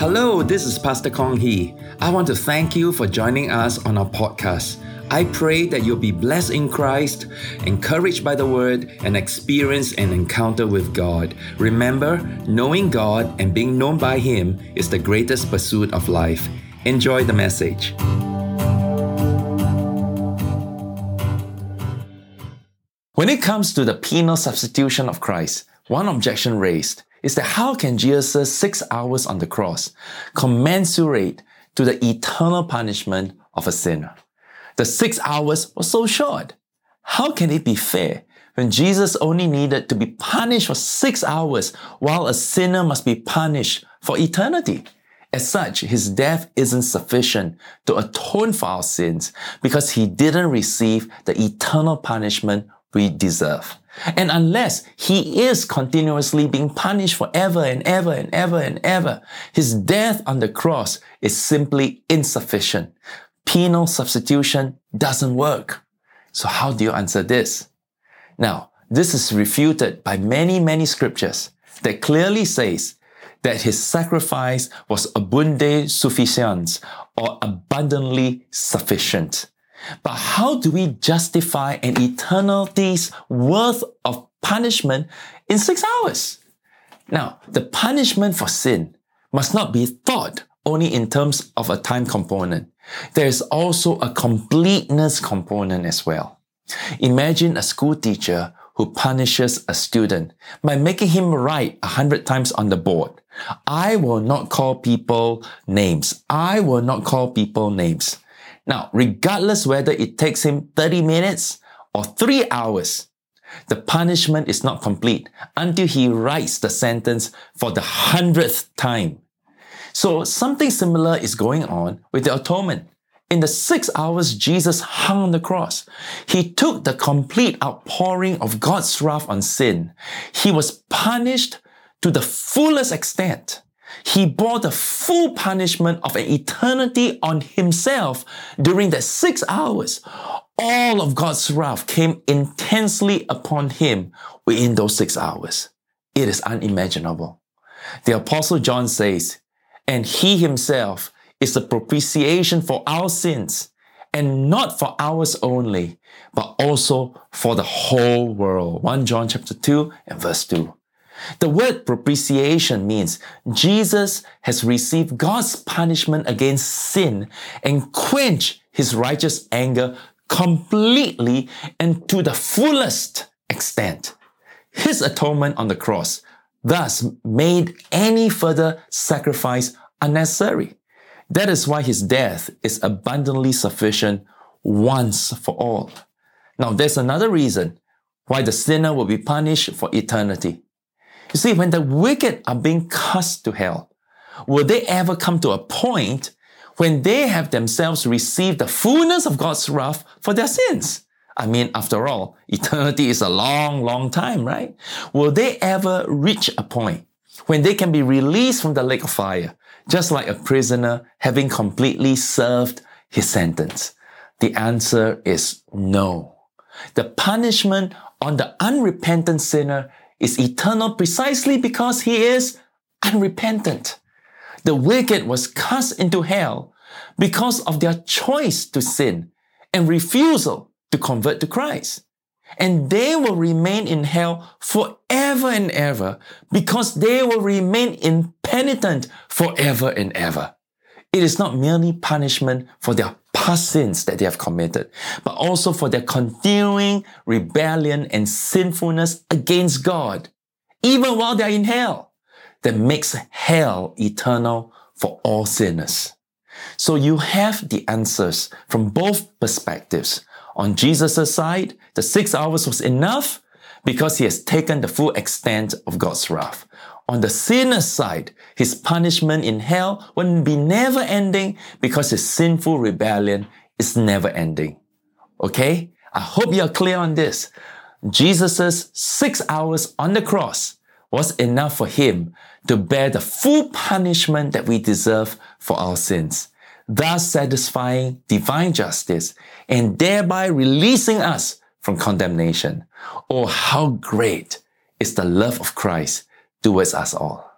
Hello, this is Pastor Kong Hee. I want to thank you for joining us on our podcast. I pray that you'll be blessed in Christ, encouraged by the Word, and experience an encounter with God. Remember, knowing God and being known by Him is the greatest pursuit of life. Enjoy the message. When it comes to the penal substitution of Christ, one objection raised is that how can Jesus' six hours on the cross commensurate to the eternal punishment of a sinner? The six hours was so short. How can it be fair when Jesus only needed to be punished for six hours while a sinner must be punished for eternity? As such, his death isn't sufficient to atone for our sins because he didn't receive the eternal punishment we deserve. And unless he is continuously being punished forever and ever and ever and ever, his death on the cross is simply insufficient. Penal substitution doesn't work. So how do you answer this? Now, this is refuted by many, many scriptures that clearly says that his sacrifice was abunde sufficient or abundantly sufficient. But how do we justify an eternity's worth of punishment in six hours? Now, the punishment for sin must not be thought only in terms of a time component. There is also a completeness component as well. Imagine a school teacher who punishes a student by making him write a hundred times on the board. I will not call people names. I will not call people names. Now, regardless whether it takes him 30 minutes or three hours, the punishment is not complete until he writes the sentence for the hundredth time. So something similar is going on with the atonement. In the six hours Jesus hung on the cross, he took the complete outpouring of God's wrath on sin. He was punished to the fullest extent. He bore the full punishment of an eternity on himself during the six hours. All of God's wrath came intensely upon him within those six hours. It is unimaginable. The apostle John says, and he himself is the propitiation for our sins and not for ours only, but also for the whole world. 1 John chapter 2 and verse 2. The word propitiation means Jesus has received God's punishment against sin and quenched his righteous anger completely and to the fullest extent. His atonement on the cross thus made any further sacrifice unnecessary. That is why his death is abundantly sufficient once for all. Now, there's another reason why the sinner will be punished for eternity. You see, when the wicked are being cast to hell, will they ever come to a point when they have themselves received the fullness of God's wrath for their sins? I mean, after all, eternity is a long, long time, right? Will they ever reach a point when they can be released from the lake of fire, just like a prisoner having completely served his sentence? The answer is no. The punishment on the unrepentant sinner is eternal precisely because he is unrepentant. The wicked was cast into hell because of their choice to sin and refusal to convert to Christ. And they will remain in hell forever and ever because they will remain impenitent forever and ever. It is not merely punishment for their past sins that they have committed, but also for their continuing rebellion and sinfulness against God, even while they're in hell, that makes hell eternal for all sinners. So you have the answers from both perspectives. On Jesus' side, the six hours was enough because he has taken the full extent of God's wrath. On the sinner's side, his punishment in hell will be never ending because his sinful rebellion is never ending. Okay? I hope you're clear on this. Jesus' six hours on the cross was enough for him to bear the full punishment that we deserve for our sins, thus satisfying divine justice and thereby releasing us from condemnation. Oh, how great is the love of Christ towards us all.